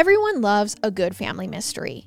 Everyone loves a good family mystery,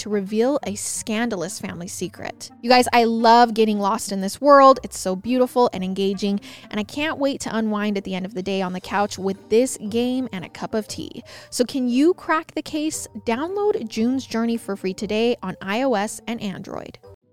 to reveal a scandalous family secret. You guys, I love getting lost in this world. It's so beautiful and engaging, and I can't wait to unwind at the end of the day on the couch with this game and a cup of tea. So, can you crack the case? Download June's Journey for free today on iOS and Android.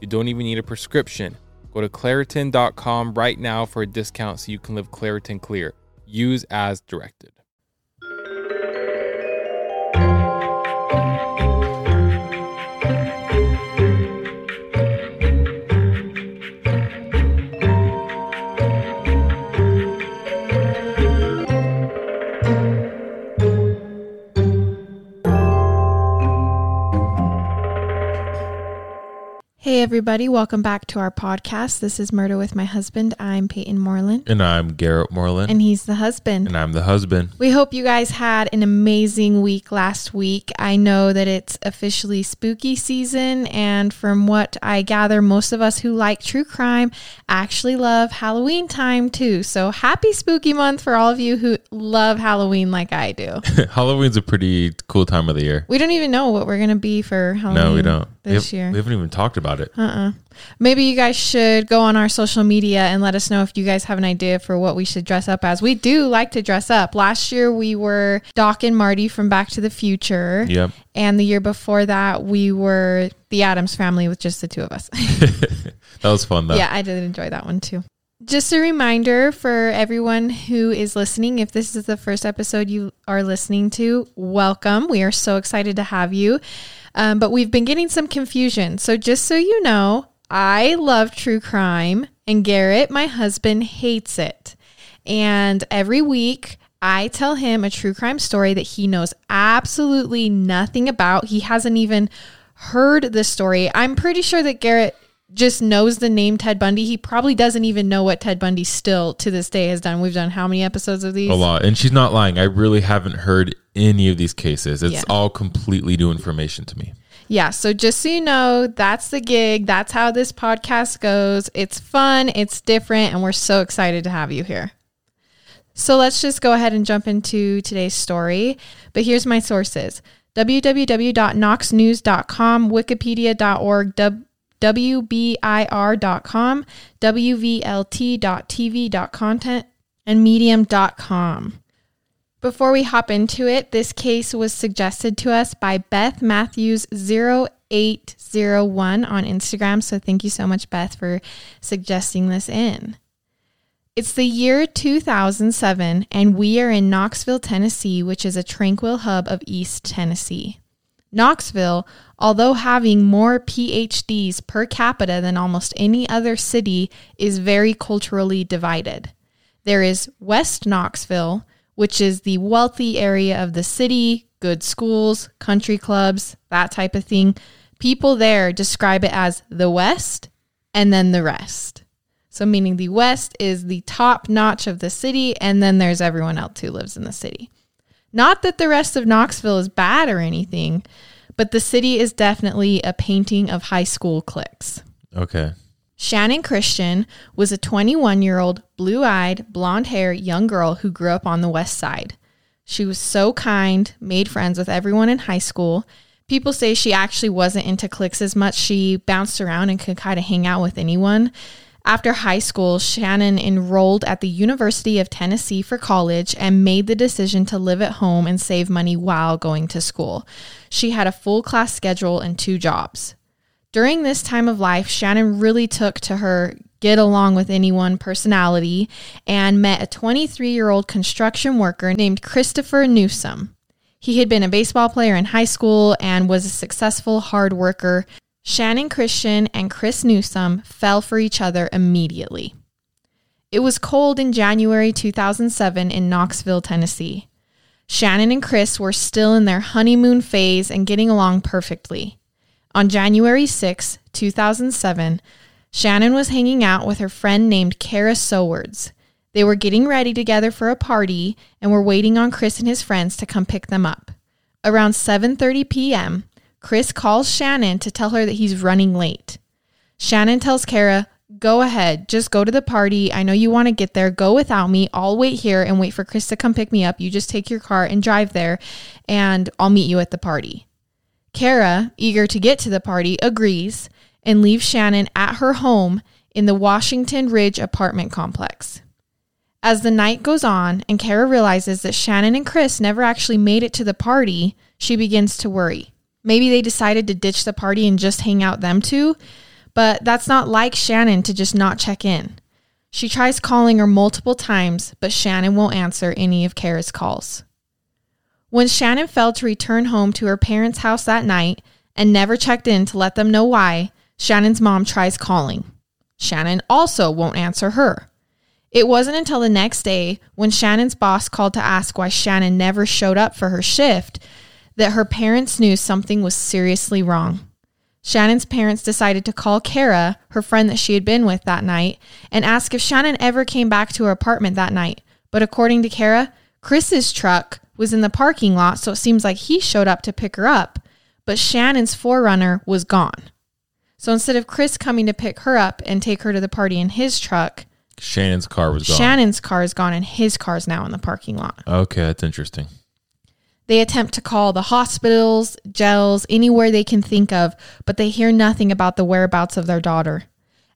You don't even need a prescription. Go to Claritin.com right now for a discount so you can live Claritin Clear. Use as directed. Hey, everybody, welcome back to our podcast. This is Murder with My Husband. I'm Peyton Moreland, And I'm Garrett Moreland. and he's the husband. And I'm the husband. We hope you guys had an amazing week last week. I know that it's officially spooky season, and from what I gather, most of us who like true crime actually love Halloween time too. So happy spooky month for all of you who love Halloween like I do. Halloween's a pretty cool time of the year. we don't even know what we're going to be for Halloween No, we don't. We this have- year. We haven't even talked about it. Uh-uh. Maybe you guys should go on our social media and let us know if you guys have an idea for what we should dress up as. We do like to dress up. Last year we were Doc and Marty from Back to the Future. Yep. And the year before that we were the Addams family with just the two of us. That was fun though. yeah, I did enjoy that one too. Just a reminder for everyone who is listening if this is the first episode you are listening to, welcome. We are so excited to have you. Um, but we've been getting some confusion. So, just so you know, I love true crime, and Garrett, my husband, hates it. And every week, I tell him a true crime story that he knows absolutely nothing about. He hasn't even heard the story. I'm pretty sure that Garrett just knows the name Ted Bundy. He probably doesn't even know what Ted Bundy still to this day has done. We've done how many episodes of these? A lot. And she's not lying. I really haven't heard any of these cases. It's Yeah. all completely new information to me. Yeah, so just so you know, that's the gig. That's how this podcast goes. It's fun, it's different, and we're so excited to have you here. So let's just go ahead and jump into today's story. But here's my sources www.knoxnews.com, wikipedia.org, wbir.com, wvlt.tv.content, and medium.com. Before we hop into it, this case was suggested to us by Beth Matthews 0801 on Instagram. So thank you so much, Beth, for suggesting this in. It's the year 2007, and we are in Knoxville, Tennessee, which is a tranquil hub of East Tennessee. Knoxville, although having more PhDs per capita than almost any other city, is very culturally divided. There is West Knoxville, which is the wealthy area of the city, good schools, country clubs, that type of thing. People there describe it as the West and then the rest. So, meaning the West is the top notch of the city, and then there's everyone else who lives in the city. Not that the rest of Knoxville is bad or anything, but the city is definitely a painting of high school cliques. Okay. Channon Christian was a 21 year old, blue eyed, blonde haired young girl who grew up on the west side. She was so kind, made friends with everyone in high school. People say she actually wasn't into cliques as much. She bounced around and could kind of hang out with anyone. After high school, Channon enrolled at the University of Tennessee for college and made the decision to live at home and save money while going to school. She had a full class schedule and two jobs. During this time of life, Channon really took to her get along with anyone personality and met a 23 year old construction worker named Christopher Newsom. He had been a baseball player in high school and was a successful hard worker. Channon Christian and Chris Newsom fell for each other immediately. It was cold in January 2007 in Knoxville, Tennessee. Channon and Chris were still in their honeymoon phase and getting along perfectly. On January 6, 2007, Channon was hanging out with her friend named Kara Sowards. They were getting ready together for a party and were waiting on Chris and his friends to come pick them up. Around 7:30 p.m., Chris calls Channon to tell her that he's running late. Channon tells Kara, "Go ahead, just go to the party. I know you want to get there. Go without me. I'll wait here and wait for Chris to come pick me up. You just take your car and drive there, and I'll meet you at the party." Kara, eager to get to the party, agrees and leaves Channon at her home in the Washington Ridge apartment complex. As the night goes on and Kara realizes that Channon and Chris never actually made it to the party, she begins to worry. Maybe they decided to ditch the party and just hang out them two, but that's not like Channon to just not check in. She tries calling her multiple times, but Channon won't answer any of Kara's calls. When Channon failed to return home to her parents' house that night and never checked in to let them know why, Channon's mom tries calling. Channon also won't answer her. It wasn't until the next day when Channon's boss called to ask why Channon never showed up for her shift that her parents knew something was seriously wrong. Channon's parents decided to call Kara, her friend that she had been with that night, and ask if Channon ever came back to her apartment that night. But according to Kara, Chris's truck was in the parking lot, so it seems like he showed up to pick her up, but Channon's 4Runner was gone. So instead of Chris coming to pick her up and take her to the party in his truck, Channon's car was gone. Channon's car is gone and his car is now in the parking lot. okay, that's interesting. They attempt to call the hospitals, jails, anywhere they can think of, but they hear nothing about the whereabouts of their daughter.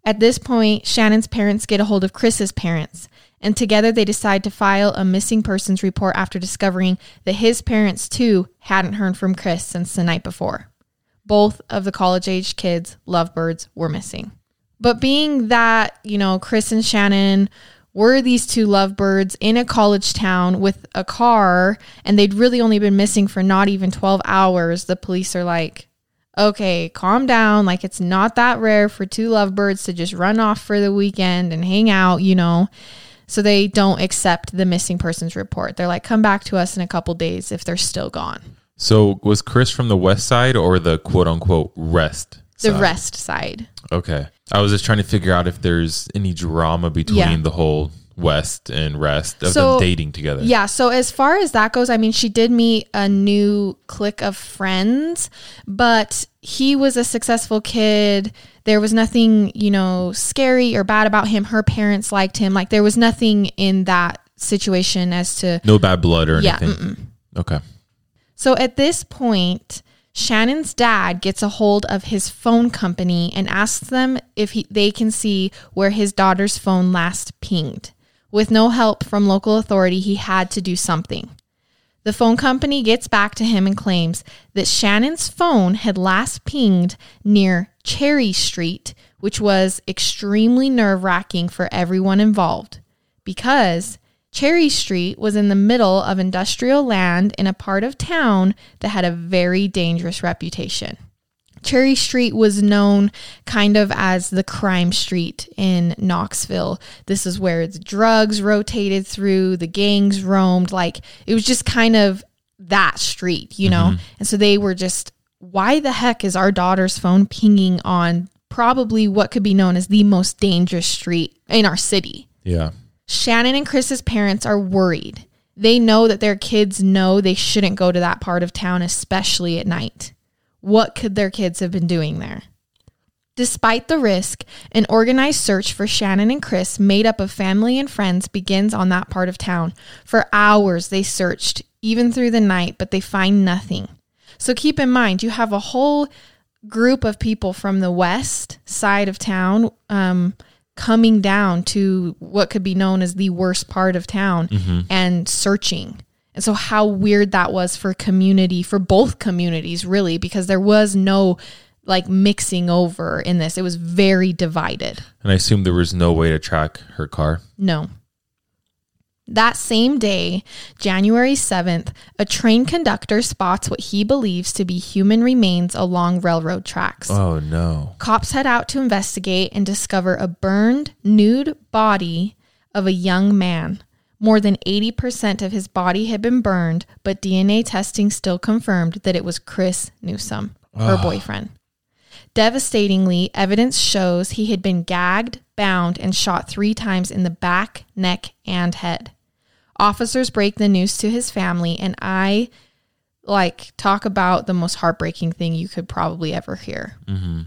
At this point, Channon's parents get a hold of Chris's parents, and together they decide to file a missing persons report after discovering that his parents, too, hadn't heard from Chris since the night before both of the college age kids, lovebirds, were missing. But being that, you know, Chris and Channon were these two lovebirds in a college town with a car and they'd really only been missing for not even 12 hours, the police are like, okay, calm down. Like, it's not that rare for two lovebirds to just run off for the weekend and hang out, you know. So they don't accept the missing persons report. They're like, come back to us in a couple days if they're still gone. So was Chris from the west side or the quote unquote rest? The side? rest side. Okay. I was just trying to figure out if there's any drama between Yeah. the whole west and rest of So- them dating together. Yeah, so as far as that goes, I mean, she did meet a new clique of friends, but he was a successful kid. There was nothing, you know, scary or bad about him. Her parents liked him. Like there was nothing in that situation as to No bad blood or Yeah, anything. Okay. So at this point, Channon's dad gets a hold of his phone company and asks them if he, they can see where his daughter's phone last pinged. With no help from local authority, he had to do something. The phone company gets back to him and claims that Channon's phone had last pinged near Cherry Street, which was extremely nerve wracking for everyone involved because Cherry Street was in the middle of industrial land in a part of town that had a very dangerous reputation. Cherry Street was known kind of as the crime street in Knoxville. This is where the drugs rotated through, the gangs roamed. Like it was just kind of that street, you know? Mm-hmm. And so they were just, why the heck is our daughter's phone pinging on probably what could be known as the most dangerous street in our city? Yeah. Channon and Chris's parents are worried. They know that their kids know they shouldn't go to that part of town, especially at night. What could their kids have been doing there? Despite the risk, an organized search for Channon and Chris, made up of family and friends, begins on that part of town. For hours, they searched, even through the night, but they find nothing. So keep in mind, you have a whole group of people from the west side of town um, coming down to what could be known as the worst part of town mm-hmm. and searching. And so, how weird that was for community, for both communities, really, because there was no like mixing over in this. It was very divided. And I assume there was no way to track her car. No. That same day, January 7th, a train conductor spots what he believes to be human remains along railroad tracks. Oh no. Cops head out to investigate and discover a burned, nude body of a young man. More than 80% of his body had been burned, but DNA testing still confirmed that it was Chris Newsom, her ah. boyfriend. Devastatingly, evidence shows he had been gagged, bound, and shot three times in the back, neck, and head. Officers break the news to his family, and I like talk about the most heartbreaking thing you could probably ever hear. Mm-hmm.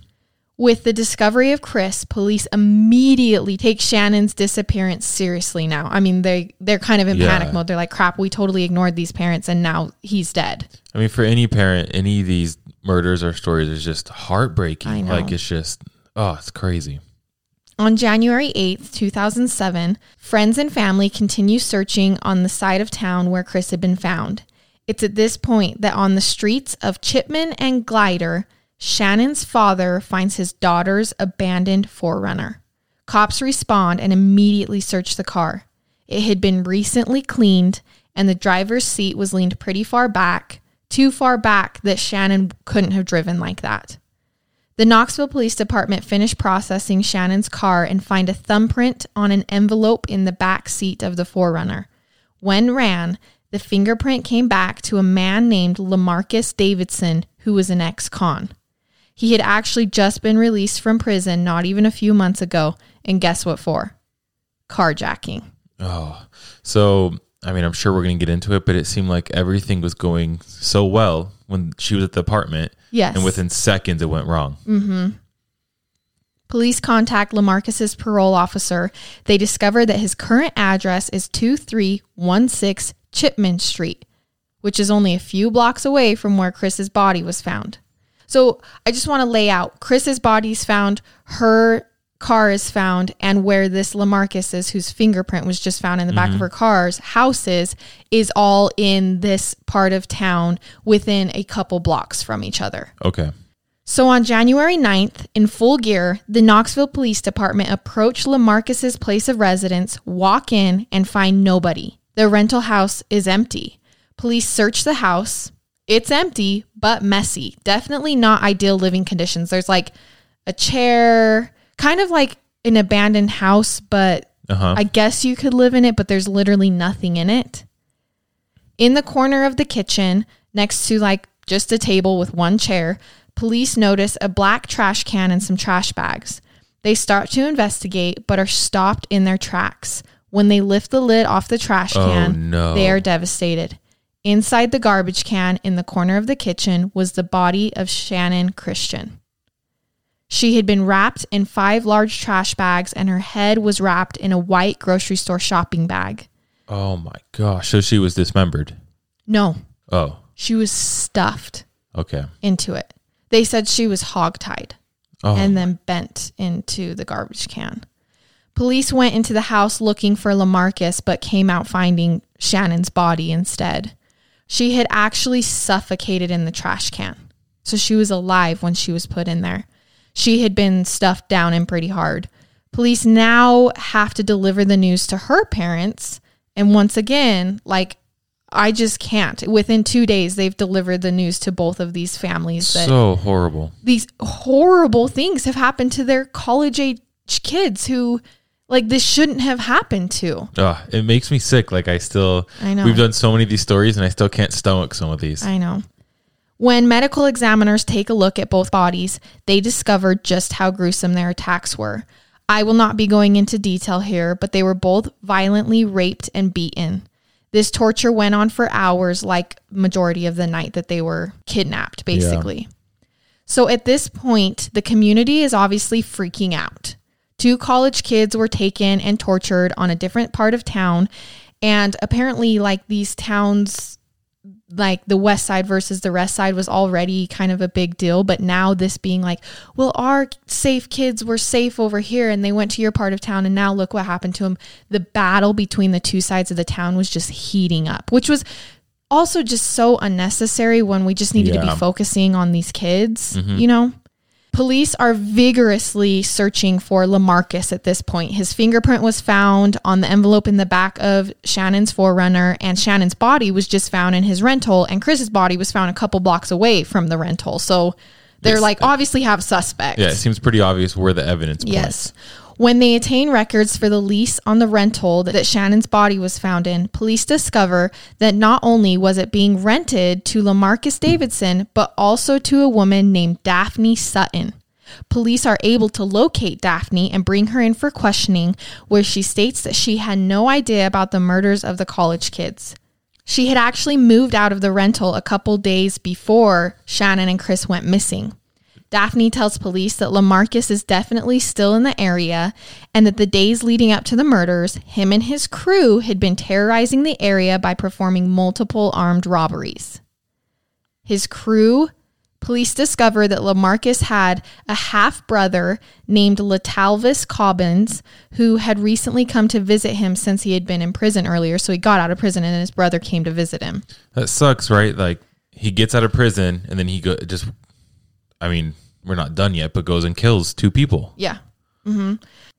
With the discovery of Chris, police immediately take Channon's disappearance seriously now. I mean, they they're kind of in Yeah. panic mode. They're like, "Crap, we totally ignored these parents and now he's dead." I mean, for any parent, any of these murders or stories is just heartbreaking. Like it's just, oh, it's crazy. On January 8th, 2007, friends and family continue searching on the side of town where Chris had been found. It's at this point that on the streets of Chipman and Glider, Channon's father finds his daughter's abandoned 4Runner. Cops respond and immediately search the car. It had been recently cleaned, and the driver's seat was leaned pretty far back, too far back that Channon couldn't have driven like that. The Knoxville Police Department finished processing Channon's car and find a thumbprint on an envelope in the back seat of the 4Runner. When ran, the fingerprint came back to a man named Lamarcus Davidson, who was an ex con. He had actually just been released from prison not even a few months ago, and guess what for? Carjacking. Oh, so I mean, I'm sure we're gonna get into it, but it seemed like everything was going so well when she was at the apartment, Yes. and within seconds it went wrong. Mm-hmm. Police contact Lamarcus's parole officer. They discover that his current address is 2316 Chipman Street, which is only a few blocks away from where Chris's body was found. So I just want to lay out Chris's body is found, her car is found, and where this Lamarcus is, whose fingerprint was just found in the back of mm-hmm. her car's houses, is all in this part of town within a couple blocks from each other. Okay. So on January 9th, in full gear, the Knoxville Police Department approach Lamarcus's place of residence, walk in, and find nobody. The rental house is empty. Police search the house. It's empty, but messy. Definitely not ideal living conditions. There's like a chair, kind of like an abandoned house, but Uh huh. I guess you could live in it, but there's literally nothing in it. In the corner of the kitchen, next to like just a table with one chair, police notice a black trash can and some trash bags. They start to investigate, but are stopped in their tracks. When they lift the lid off the trash Oh, can, no. they are devastated. Inside the garbage can in the corner of the kitchen was the body of Channon Christian. She had been wrapped in five large trash bags, and her head was wrapped in a white grocery store shopping bag. oh my gosh. So she was dismembered. No, Oh. she was stuffed Okay. into it. They said she was hogtied Oh. and then bent into the garbage can. Police went into the house looking for Lamarcus, but came out finding Channon's body instead. She had actually suffocated in the trash can. So she was alive when she was put in there. She had been stuffed down in pretty hard. Police now have to deliver the news to her parents. And once again, like, I just can't. Within two days, they've delivered the news to both of these families that so horrible. these horrible things have happened to their college age kids who like this shouldn't have happened to. Oh, it makes me sick. Like I still, I know. we've done so many of these stories, and I still can't stomach some of these. I know. When medical examiners take a look at both bodies, they discover just how gruesome their attacks were. I will not be going into detail here, but they were both violently raped and beaten. This torture went on for hours, like majority of the night that they were kidnapped, basically. So at this point, the community is obviously freaking out. Two college kids were taken and tortured on a different part of town. And apparently, like these towns, like the west side versus the rest side was already kind of a big deal. But now, this being like, well, our safe kids were safe over here and they went to your part of town. And now look what happened to them. The battle between the two sides of the town was just heating up, which was also just so unnecessary when we just needed to be focusing on these kids, mm-hmm. you know? Police are vigorously searching for Lamarcus at this point. His fingerprint was found on the envelope in the back of Channon's 4Runner, and Channon's body was just found in his rental, and Chris's body was found a couple blocks away from the rental. So they're Yes. like obviously have suspects. Yeah, it seems pretty obvious where the evidence points. Yes. When they attain records for the lease on the rental that Channon's body was found in, police discover that not only was it being rented to Lamarcus Davidson, but also to a woman named Daphne Sutton. Police are able to locate Daphne and bring her in for questioning, where she states that she had no idea about the murders of the college kids. She had actually moved out of the rental a couple days before Channon and Chris went missing. Daphne tells police that Lamarcus is definitely still in the area and that the days leading up to the murders, him and his crew had been terrorizing the area by performing multiple armed robberies. His crew, police discover that Lamarcus had a half brother named Latalvis Cobbins who had recently come to visit him since he had been in prison earlier. So he got out of prison and his brother came to visit him. That sucks, right? Like he gets out of prison and then he go just. I mean, we're not done yet, but goes and kills two people. Yeah. hmm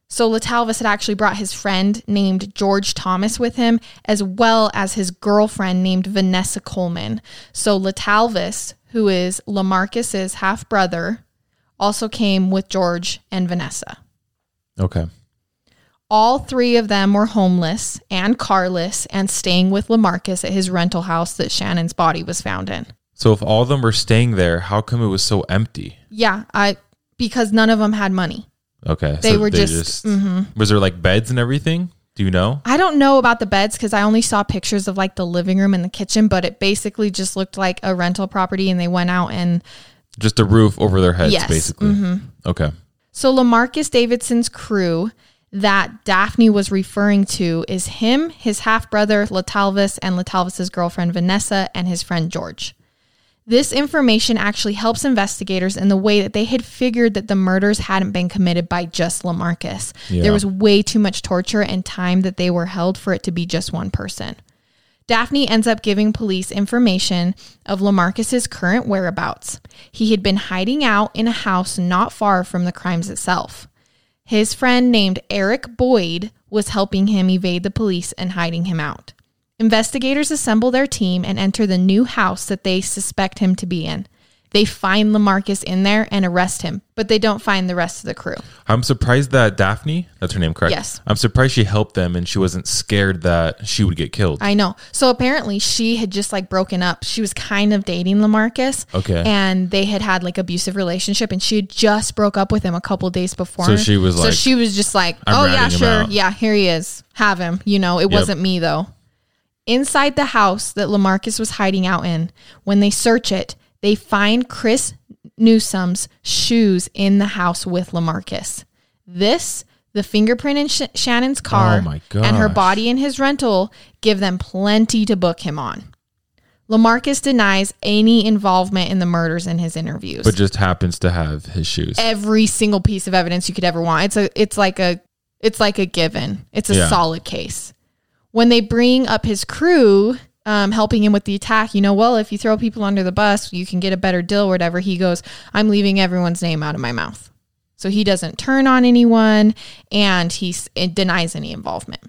So Latalvis had actually brought his friend named George Thomas with him, as well as his girlfriend named Vanessa Coleman. So Latalvis, who is Lamarcus's half brother, also came with George and Vanessa. Okay. All three of them were homeless and carless and staying with Lamarcus at his rental house that Channon's body was found in. So if all of them were staying there, how come it was so empty? Yeah, I because none of them had money. Okay. They so were just- mm-hmm. Was there like beds and everything? Do you know? I don't know about the beds because I only saw pictures of like the living room and the kitchen, but it basically just looked like a rental property and they went out and Just a roof over their heads, Yes, Mm-hmm. basically. Okay. so Lamarcus Davidson's crew that Daphne was referring to is him, his half brother Latalvis, and Latalvis's girlfriend Vanessa, and his friend George. This information actually helps investigators in the way that they had figured that the murders hadn't been committed by just Lamarcus. Yeah. There was way too much torture and time that they were held for it to be just one person. Daphne ends up giving police information of Lamarcus's current whereabouts. He had been hiding out in a house not far from the crimes itself. His friend named Eric Boyd was helping him evade the police and hiding him out. Investigators assemble their team and enter the new house that they suspect him to be in. They find Lamarcus in there and arrest him, but they don't find the rest of the crew. I'm surprised that Daphne, that's her name, correct? Yes. I'm surprised she helped them and she wasn't scared that she would get killed. I know. So apparently she had just like broken up. She was kind of dating Lamarcus. Okay. And they had had like abusive relationship and she had just broke up with him a couple days before. So she was So like, she was just like, "I'm "Oh yeah, sure. Yeah, here he is. Have him." You know, it wasn't me though. Inside the house that Lamarcus was hiding out in, when they search it, they find Chris Newsom's shoes in the house with Lamarcus. This, the fingerprint in Sh- Channon's oh car, Oh and her body in his rental give them plenty to book him on. Lamarcus denies any involvement in the murders in his interviews. but just happens to have his shoes. Every single piece of evidence you could ever want. It's a it's like a it's like a given. It's a Yeah. solid case. When they bring up his crew, um, helping him with the attack, you know, well, if you throw people under the bus, you can get a better deal or whatever. He goes, I'm leaving everyone's name out of my mouth. So he doesn't turn on anyone and he denies any involvement.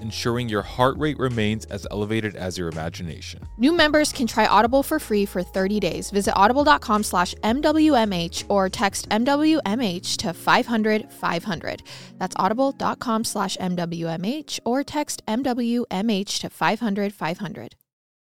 ensuring your heart rate remains as elevated as your imagination. New members can try Audible for free for 30 days. Visit audible.com slash MWMH or text MWMH to 500 500. That's audible.com slash MWMH or text MWMH to 500 500.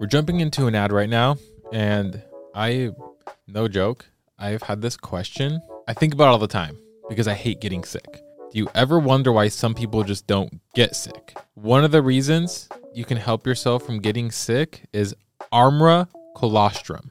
We're jumping into an ad right now, and I, no joke, I've had this question. I think about all the time because I hate getting sick. Do you ever wonder why some people just don't get sick? One of the reasons you can help yourself from getting sick is Armra colostrum.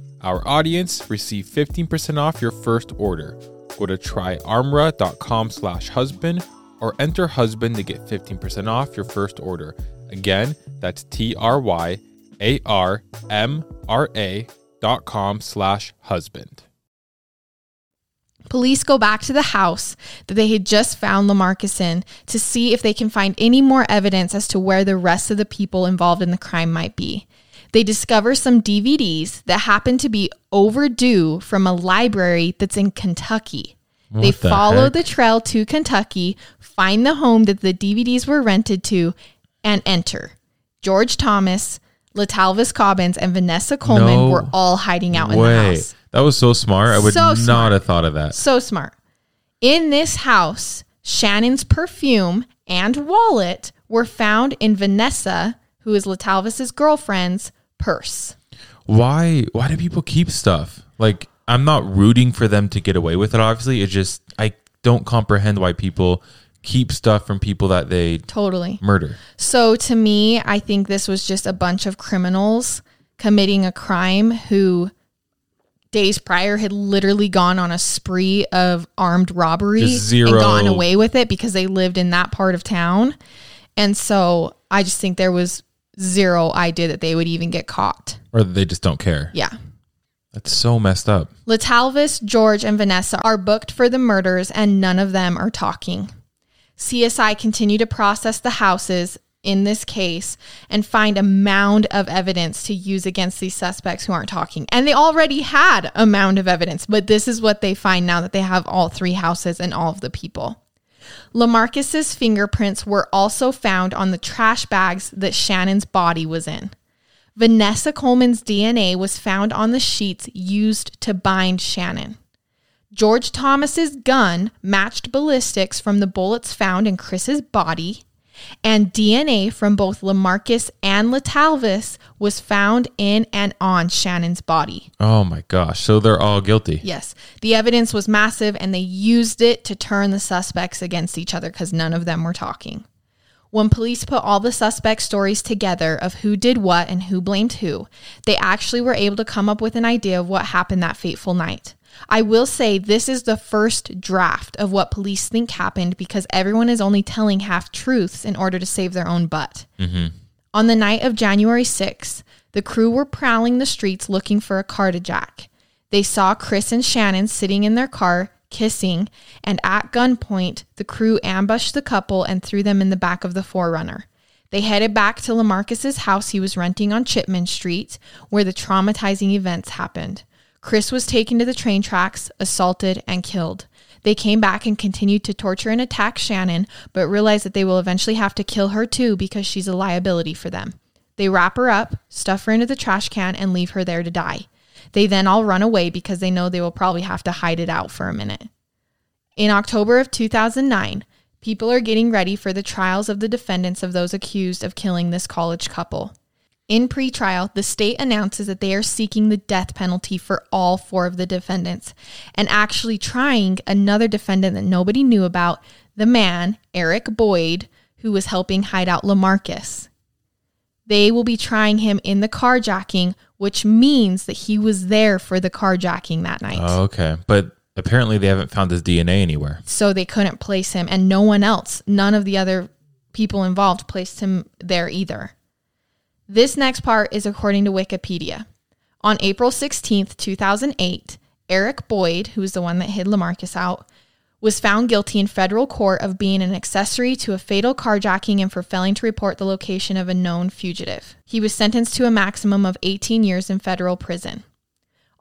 our audience, receive 15% off your first order. Go to tryarmra.com slash husband or enter husband to get 15% off your first order. Again, that's T-R-Y-A-R-M-R-A dot com slash husband. Police go back to the house that they had just found Lamarcus in to see if they can find any more evidence as to where the rest of the people involved in the crime might be. They discover some DVDs that happen to be overdue from a library that's in Kentucky. What they the follow heck? the trail to Kentucky, find the home that the DVDs were rented to, and enter. George Thomas, Latalvis Cobbins, and Vanessa Coleman No were all hiding out in the house. that was so smart. I would So not smart. have thought of that. So smart. In this house, Channon's perfume and wallet were found in Vanessa, who is Latalvis's girlfriend's purse. Why? Why do people keep stuff? Like, I'm not rooting for them to get away with it. Obviously, it's just I don't comprehend why people keep stuff from people that they Totally. murder. So to me, I think this was just a bunch of criminals committing a crime who days prior had literally gone on a spree of armed robbery zero- and gotten away with it because they lived in that part of town. And so I just think there was zero idea that they would even get caught. Or they just don't care. Yeah. That's so messed up. Latalvis, George, and Vanessa are booked for the murders, and none of them are talking. CSI continue to process the houses in this case and find a mound of evidence to use against these suspects who aren't talking. And they already had a mound of evidence, but this is what they find now that they have all three houses and all of the people. Lamarcus's fingerprints were also found on the trash bags that Channon's body was in. Vanessa Coleman's DNA was found on the sheets used to bind Channon. George Thomas's gun matched ballistics from the bullets found in Chris's body, and DNA from both Lamarcus and Latalvis was found in and on Channon's body. Oh my gosh. So they're all guilty. Yes, the evidence was massive, and they used it to turn the suspects against each other because none of them were talking. When police put all the suspect stories together of who did what and who blamed who, they actually were able to come up with an idea of what happened that fateful night. I will say this is the first draft of what police think happened because everyone is only telling half truths in order to save their own butt. Mm-hmm. On the night of January 6th, the crew were prowling the streets looking for a car to jack. They saw Chris and Channon sitting in their car, kissing, and at gunpoint, the crew ambushed the couple and threw them in the back of the 4Runner. They headed back to Lamarcus's house he was renting on Chipman Street, where the traumatizing events happened. Chris was taken to the train tracks, assaulted, and killed. They came back and continued to torture and attack Channon, but realized that they will eventually have to kill her too because she's a liability for them. They wrap her up, stuff her into the trash can, and leave her there to die. They then all run away because they know they will probably have to hide it out for a minute. In October of 2009, people are getting ready for the trials of the defendants of those accused of killing this college couple. In pretrial, the state announces that they are seeking the death penalty for all four of the defendants and actually trying another defendant that nobody knew about, the man, Eric Boyd, who was helping hide out Lamarcus. They will be trying him in the carjacking, which means that he was there for the carjacking that night. Oh, okay. But apparently they haven't found his DNA anywhere. so they couldn't place him and no one else none of the other people involved placed him there either this next part is according to wikipedia on april 16th 2008 eric boyd who was the one that hid lamarcus out was found guilty in federal court of being an accessory to a fatal carjacking and for failing to report the location of a known fugitive he was sentenced to a maximum of 18 years in federal prison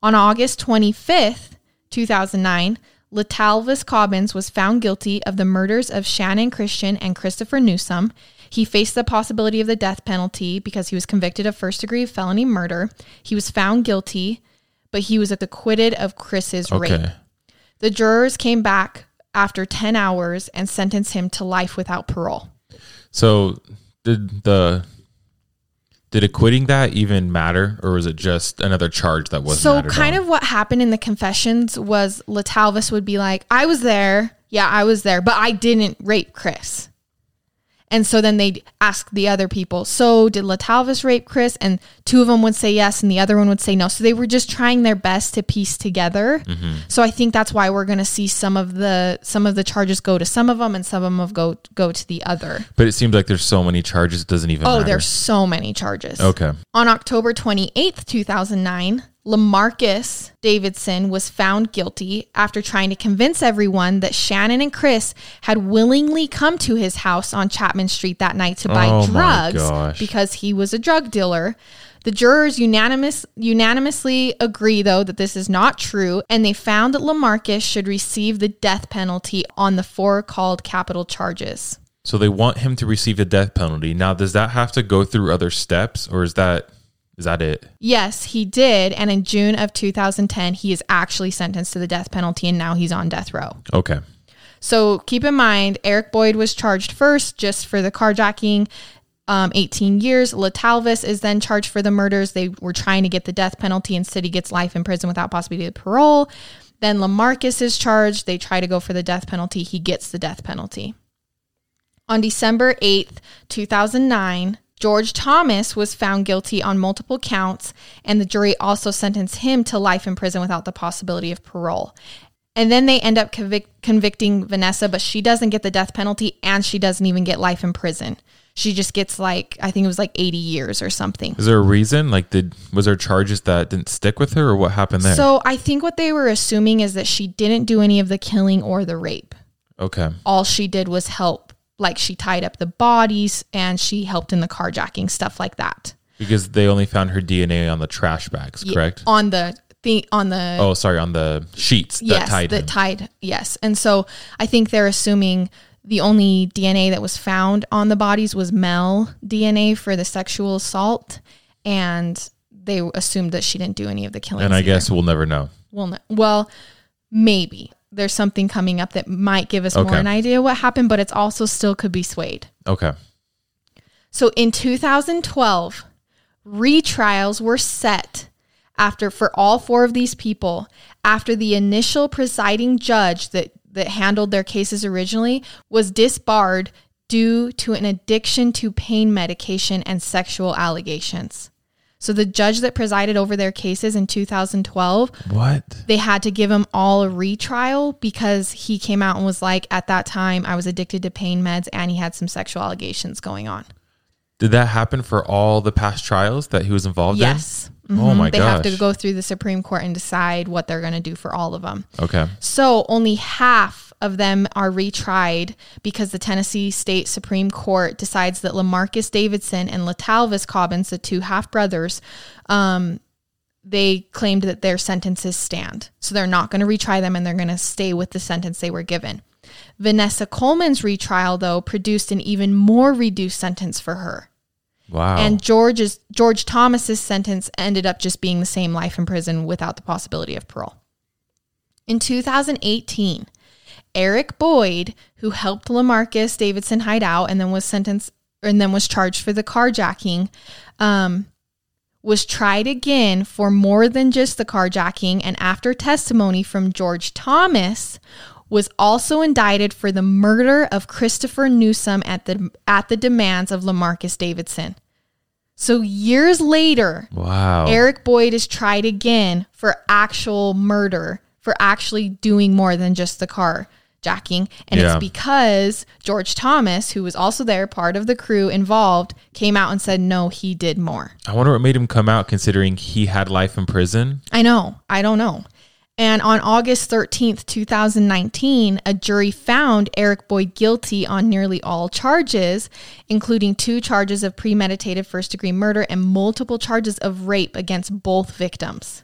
on August 25th, 2009, Latalvis Cobbins was found guilty of the murders of Channon Christian and Christopher Newsom. He faced the possibility of the death penalty because he was convicted of first degree felony murder. He was found guilty, but he was acquitted of Chris's rape. The jurors came back after 10 hours and sentenced him to life without parole. So did the did acquitting that even matter or was it just another charge that wasn't So kind of what happened in the confessions was Latalvis would be like, I was there. Yeah, I was there, but I didn't rape Chris. And so then they'd ask the other people, so did Latalvis rape Chris? And two of them would say yes, and the other one would say no. So they were just trying their best to piece together. Mm-hmm. So I think that's why we're going to see some of the some of the charges go to some of them, and some of them go go to the other. But it seems like there's so many charges it doesn't even Oh, matter. there's so many charges. Okay. On October 28th, 2009, Lamarcus Davidson was found guilty after trying to convince everyone that Channon and Chris had willingly come to his house on Chapman Street that night to buy Oh drugs because he was a drug dealer. The jurors unanimous, unanimously agree, though, that this is not true, and they found that Lamarcus should receive the death penalty on the four called capital charges. So they want him to receive the death penalty. Now does that have to go through other steps or is that is that it? Yes, he did. And in June of 2010, he is actually sentenced to the death penalty and now he's on death row. Okay. So keep in mind, Eric Boyd was charged first just for the carjacking, um, 18 years. Latalvis is then charged for the murders. They were trying to get the death penalty. Instead, he gets life in prison without possibility of parole. Then Lamarcus is charged. They try to go for the death penalty. He gets the death penalty. On December 8th, 2009, George Thomas was found guilty on multiple counts, and the jury also sentenced him to life in prison without the possibility of parole. And then they end up convic- convicting Vanessa, but she doesn't get the death penalty and she doesn't even get life in prison. She just gets like, I think it was like 80 years or something. Is there a reason? Like, did was there charges that didn't stick with her, or what happened there? So I think what they were assuming is that she didn't do any of the killing or the rape. okay, All she did was help. Like she tied up the bodies and she helped in the carjacking, stuff like that. because they only found her DNA on the trash bags, Ye- correct? On the thing, on the oh, sorry, on the sheets that yes, tied that him. tied. Yes, and so I think they're assuming the only DNA that was found on the bodies was Mel DNA for the sexual assault, and they assumed that she didn't do any of the killing. and I guess we'll never know. well, no, well, maybe there's something coming up that might give us more an idea what happened, but it's also still could be swayed. Okay, So in 2012, retrials were set after for all four of these people after the initial presiding judge that that handled their cases originally was disbarred due to an addiction to pain medication and sexual allegations. So the judge that presided over their cases in 2012 what? they had to give him all a retrial because he came out and was like, at that time, I was addicted to pain meds and he had some sexual allegations going on. Did that happen for all the past trials that he was involved in? Yes. in? Oh mm-hmm. my god. they gosh. have to go through the Supreme Court and decide what they're going to do for all of them. Okay. So only half of them are retried because the Tennessee State Supreme Court decides that Lamarcus Davidson and Letalvis Cobbins, the two half brothers, um, they claimed that their sentences stand. So they're not going to retry them and they're going to stay with the sentence they were given. Vanessa Coleman's retrial, though, produced an even more reduced sentence for her. Wow. And George's George Thomas's sentence ended up just being the same life in prison without the possibility of parole. In 2018, Eric Boyd, who helped Lamarcus Davidson hide out and then was sentenced and then was charged for the carjacking, um, was tried again for more than just the carjacking and after testimony from George Thomas was also indicted for the murder of Christopher Newsom at the at the demands of Lamarcus Davidson. So years later, wow. Eric Boyd is tried again for actual murder, for actually doing more than just the car jacking. And Yeah. it's because George Thomas, who was also there, part of the crew involved, came out and said, no, he did more. I wonder what made him come out considering he had life in prison. I know. I don't know. And on August 13th, 2019, a jury found Eric Boyd guilty on nearly all charges, including two charges of premeditated first degree murder and multiple charges of rape against both victims.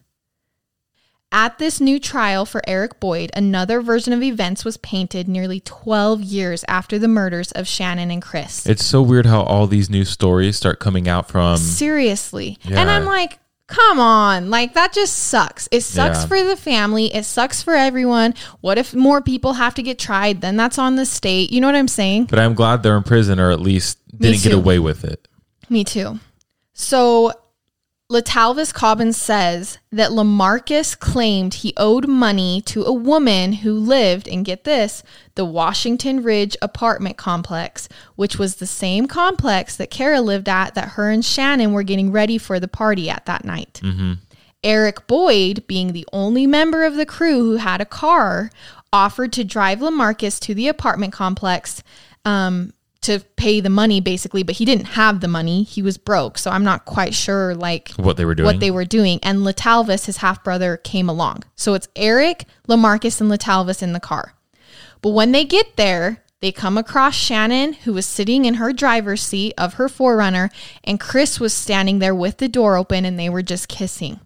At this new trial for Eric Boyd, another version of events was painted nearly 12 years after the murders of Channon and Chris. It's so weird how all these new stories start coming out from. Seriously. Yeah. And I'm like, come on. Like, that just sucks. It sucks Yeah. for the family. It sucks for everyone. What if more people have to get tried? Then that's on the state. You know what I'm saying? But I'm glad they're in prison or at least didn't get away with it. Me too. So, Letalvis Cobbins says that Lamarcus claimed he owed money to a woman who lived, and get this, the Washington Ridge apartment complex, which was the same complex that Kara lived at that her and Channon were getting ready for the party at that night. Eric Boyd, being the only member of the crew who had a car, offered to drive Lamarcus to the apartment complex um, to pay the money, basically, but he didn't have the money. He was broke. So I'm not quite sure, like, What they were doing. what they were doing. And Letalvis, his half brother, came along. So it's Eric, Lamarcus, and Letalvis in the car. But when they get there, they come across Channon, who was sitting in her driver's seat of her 4Runner, and Chris was standing there with the door open and they were just kissing.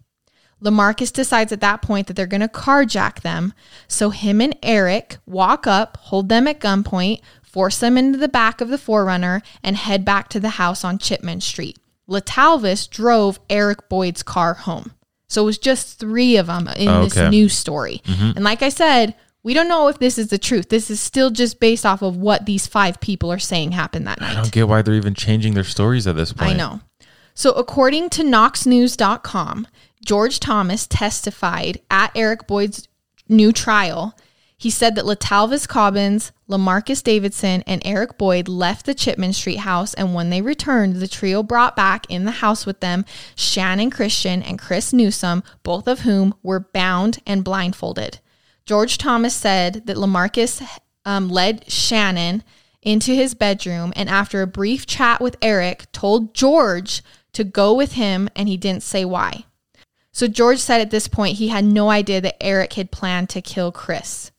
Lamarcus decides at that point that they're going to carjack them. So him and Eric walk up, hold them at gunpoint, force them into the back of the 4Runner, and head back to the house on Chipman Street. Letalvis drove Eric Boyd's car home. So it was just three of them in oh, Okay. this new story. Mm-hmm. And like I said, we don't know if this is the truth. This is still just based off of what these five people are saying happened that night. I don't get why they're even changing their stories at this point. I know. So, according to KnoxNews.com, George Thomas testified at Eric Boyd's new trial. He said that Letalvis Cobbins, Lamarcus Davidson, and Eric Boyd left the Chipman Street house, and when they returned, the trio brought back in the house with them Channon Christian and Chris Newsom, both of whom were bound and blindfolded. George Thomas said that Lamarcus um, led Channon into his bedroom and, after a brief chat with Eric, told George to go with him, and he didn't say why. So George said at this point he had no idea that Eric had planned to kill Chris.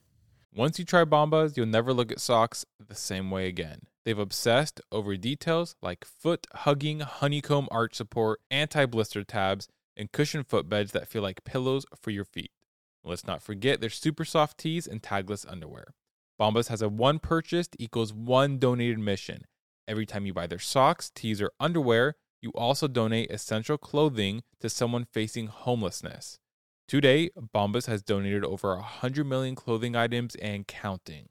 Once you try Bombas, you'll never look at socks the same way again. They've obsessed over details like foot hugging honeycomb arch support, anti blister tabs, and cushioned footbeds that feel like pillows for your feet. Let's not forget their super soft tees and tagless underwear. Bombas has a one purchased equals one donated mission. Every time you buy their socks, tees, or underwear, you also donate essential clothing to someone facing homelessness. Today, Bombas has donated over 100 million clothing items and counting.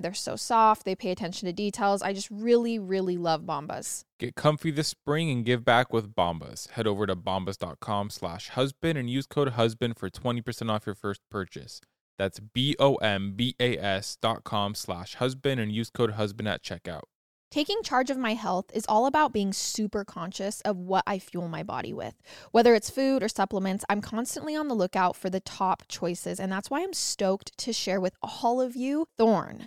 they're so soft. They pay attention to details. I just really, really love Bombas. Get comfy this spring and give back with Bombas. Head over to bombas.com slash husband and use code husband for 20% off your first purchase. That's B-O-M-B-A-S dot com slash husband and use code husband at checkout. Taking charge of my health is all about being super conscious of what I fuel my body with. Whether it's food or supplements, I'm constantly on the lookout for the top choices, and that's why I'm stoked to share with all of you Thorne.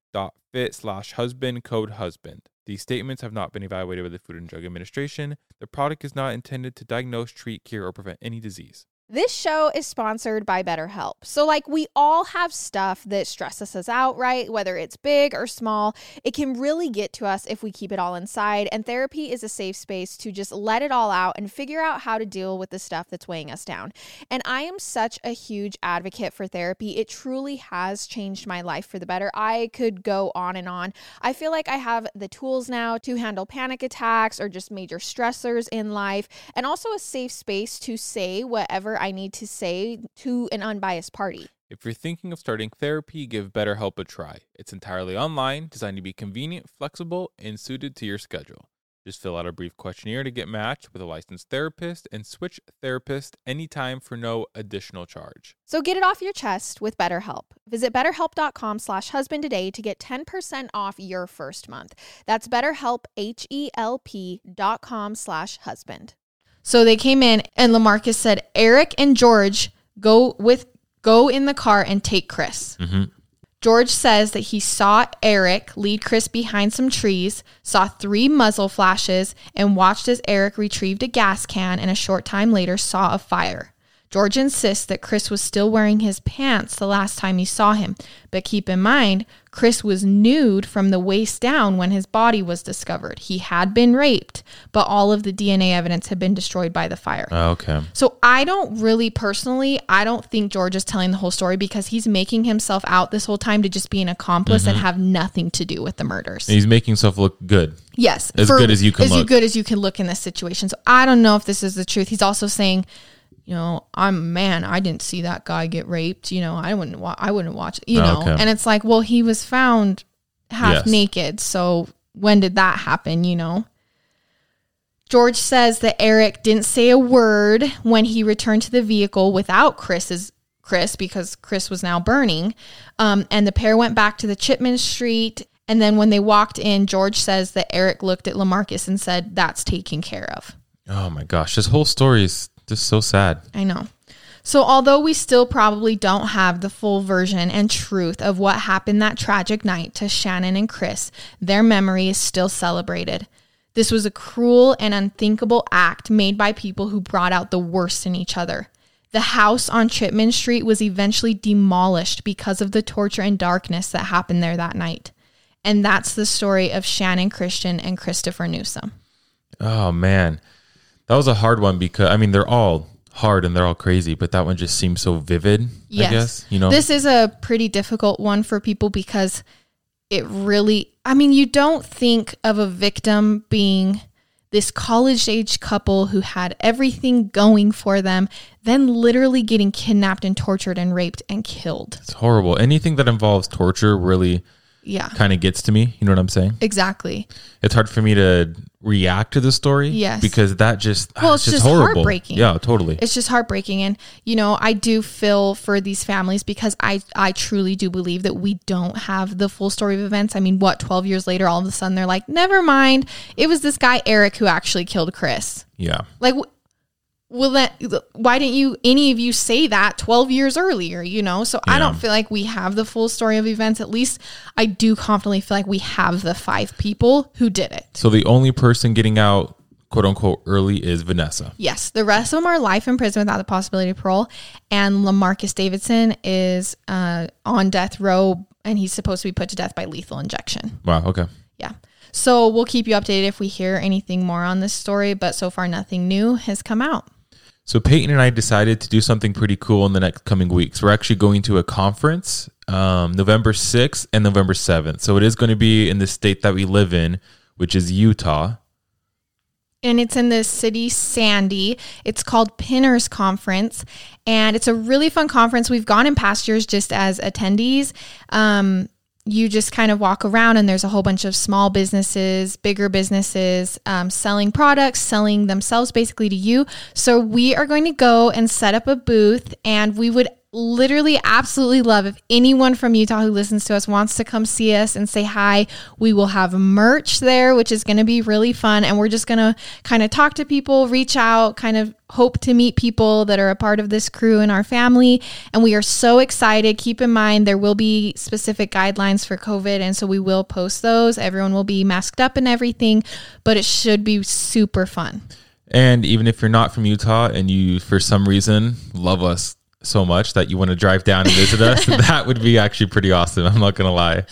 fit slash husband code husband. These statements have not been evaluated by the Food and Drug Administration. The product is not intended to diagnose, treat, cure, or prevent any disease. This show is sponsored by BetterHelp. So, like, we all have stuff that stresses us out, right? Whether it's big or small, it can really get to us if we keep it all inside. And therapy is a safe space to just let it all out and figure out how to deal with the stuff that's weighing us down. And I am such a huge advocate for therapy. It truly has changed my life for the better. I could go on and on. I feel like I have the tools now to handle panic attacks or just major stressors in life, and also a safe space to say whatever I need to say to an unbiased party. If you're thinking of starting therapy, give BetterHelp a try. It's entirely online, designed to be convenient, flexible, and suited to your schedule. Just fill out a brief questionnaire to get matched with a licensed therapist and switch therapist anytime for no additional charge. So get it off your chest with BetterHelp. Visit betterhelp.com slash husband today to get 10% off your first month. That's betterhelp, H-E-L-P dot com slash husband. So they came in and Lamarcus said, Eric and George go with go in the car and take Chris. Mm-hmm. George says that he saw Eric lead Chris behind some trees, saw three muzzle flashes, and watched as Eric retrieved a gas can and a short time later saw a fire. George insists that Chris was still wearing his pants the last time he saw him, but keep in mind, Chris was nude from the waist down when his body was discovered. He had been raped, but all of the DNA evidence had been destroyed by the fire. Oh, okay. So I don't really personally, I don't think George is telling the whole story because he's making himself out this whole time to just be an accomplice and mm-hmm. have nothing to do with the murders. And he's making himself look good. Yes, As good as you can as look. good as you can look in this situation. So I don't know if this is the truth. He's also saying you know, I'm man, I didn't see that guy get raped. You know, I wouldn't. Wa- I wouldn't watch. You Oh, know, okay. and it's like, well, he was found half Yes. naked. So when did that happen? You know. George says that Eric didn't say a word when he returned to the vehicle without Chris's Chris because Chris was now burning. Um, and the pair went back to the Chipman Street. And then when they walked in, George says that Eric looked at Lamarcus and said, "That's taken care of." Oh my gosh, this whole story is just so sad. I know. So, although we still probably don't have the full version and truth of what happened that tragic night to Channon and Chris, their memory is still celebrated. This was a cruel and unthinkable act made by people who brought out the worst in each other. The house on Chipman Street was eventually demolished because of the torture and darkness that happened there that night. And that's the story of Channon Christian and Christopher Newsom. Oh man, that was a hard one because I mean they're all hard and they're all crazy, but that one just seems so vivid. I guess you know. This is a pretty difficult one for people because it really, I mean, you don't think of a victim being this college age couple who had everything going for them, then literally getting kidnapped and tortured and raped and killed. it's horrible. Anything that involves torture really Yeah, kind of gets to me. You know what I'm saying? exactly. It's hard for me to react to the story. Yes. because that just Well, ah, it's just heartbreaking. Yeah, totally. It's just heartbreaking. And, you know, I do feel for these families because I, I truly do believe that we don't have the full story of events. I mean, what, 12 years later, all of a sudden they're like, never mind. It was this guy, Eric, who actually killed Chris. yeah. Like, well, that, why didn't you, any of you say that 12 years earlier, you know? So I don't feel like we have the full story of events. At least I do confidently feel like we have the five people who did it. So the only person getting out, quote unquote, early is Vanessa. Yes, the rest of them are life in prison without the possibility of parole. And Lamarcus Davidson is uh, on death row and he's supposed to be put to death by lethal injection. Wow. Okay. Yeah. So we'll keep you updated if we hear anything more on this story, but so far nothing new has come out. So Peyton and I decided to do something pretty cool in the next coming weeks. We're actually going to a conference um, November 6th and November 7th. So it is going to be in the state that we live in, which is Utah. and it's in the city Sandy. It's called Pinners Conference, and it's a really fun conference. We've gone in past years just as attendees. Um, you just kind of walk around, and there's a whole bunch of small businesses, bigger businesses, um, selling products, selling themselves basically to you. So we are going to go and set up a booth, and we would literally absolutely love if anyone from Utah who listens to us wants to come see us and say hi. We will have merch there, which is going to be really fun. And we're just going to kind of talk to people, reach out, kind of hope to meet people that are a part of this crew and our family. And we are so excited. Keep in mind, there will be specific guidelines for COVID. And so we will post those. Everyone will be masked up and everything, but it should be super fun. And even if you're not from Utah and you, for some reason, love us so much that you want to drive down and visit us, that would be actually pretty awesome. I'm not going to lie.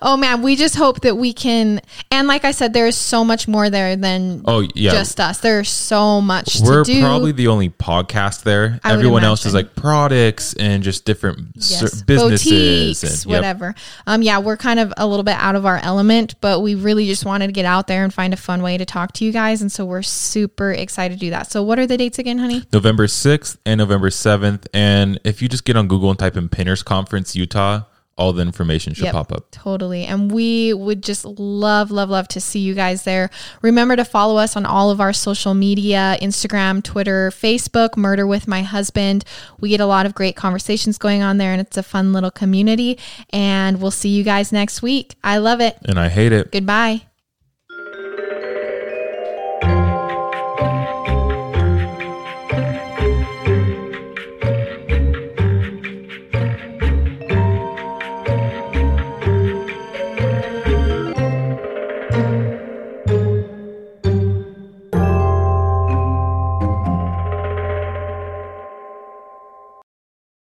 Oh man, we just hope that we can. And like I said, there is so much more there than Oh, yeah. just us. There's so much We're to do. probably the only podcast there. I Everyone else is like products and just different Yes. businesses boutiques, and yep. whatever. Um, yeah, we're kind of a little bit out of our element, but we really just wanted to get out there and find a fun way to talk to you guys, and so we're super excited to do that. So, what are the dates again, honey? November 6th and November 7th. And if you just get on Google and type in Pinners Conference Utah, all the information should Yep. pop up. Totally. And we would just love, love, love to see you guys there. Remember to follow us on all of our social media Instagram, Twitter, Facebook, Murder with My Husband. We get a lot of great conversations going on there, and it's a fun little community. And we'll see you guys next week. I love it. And I hate it. Goodbye.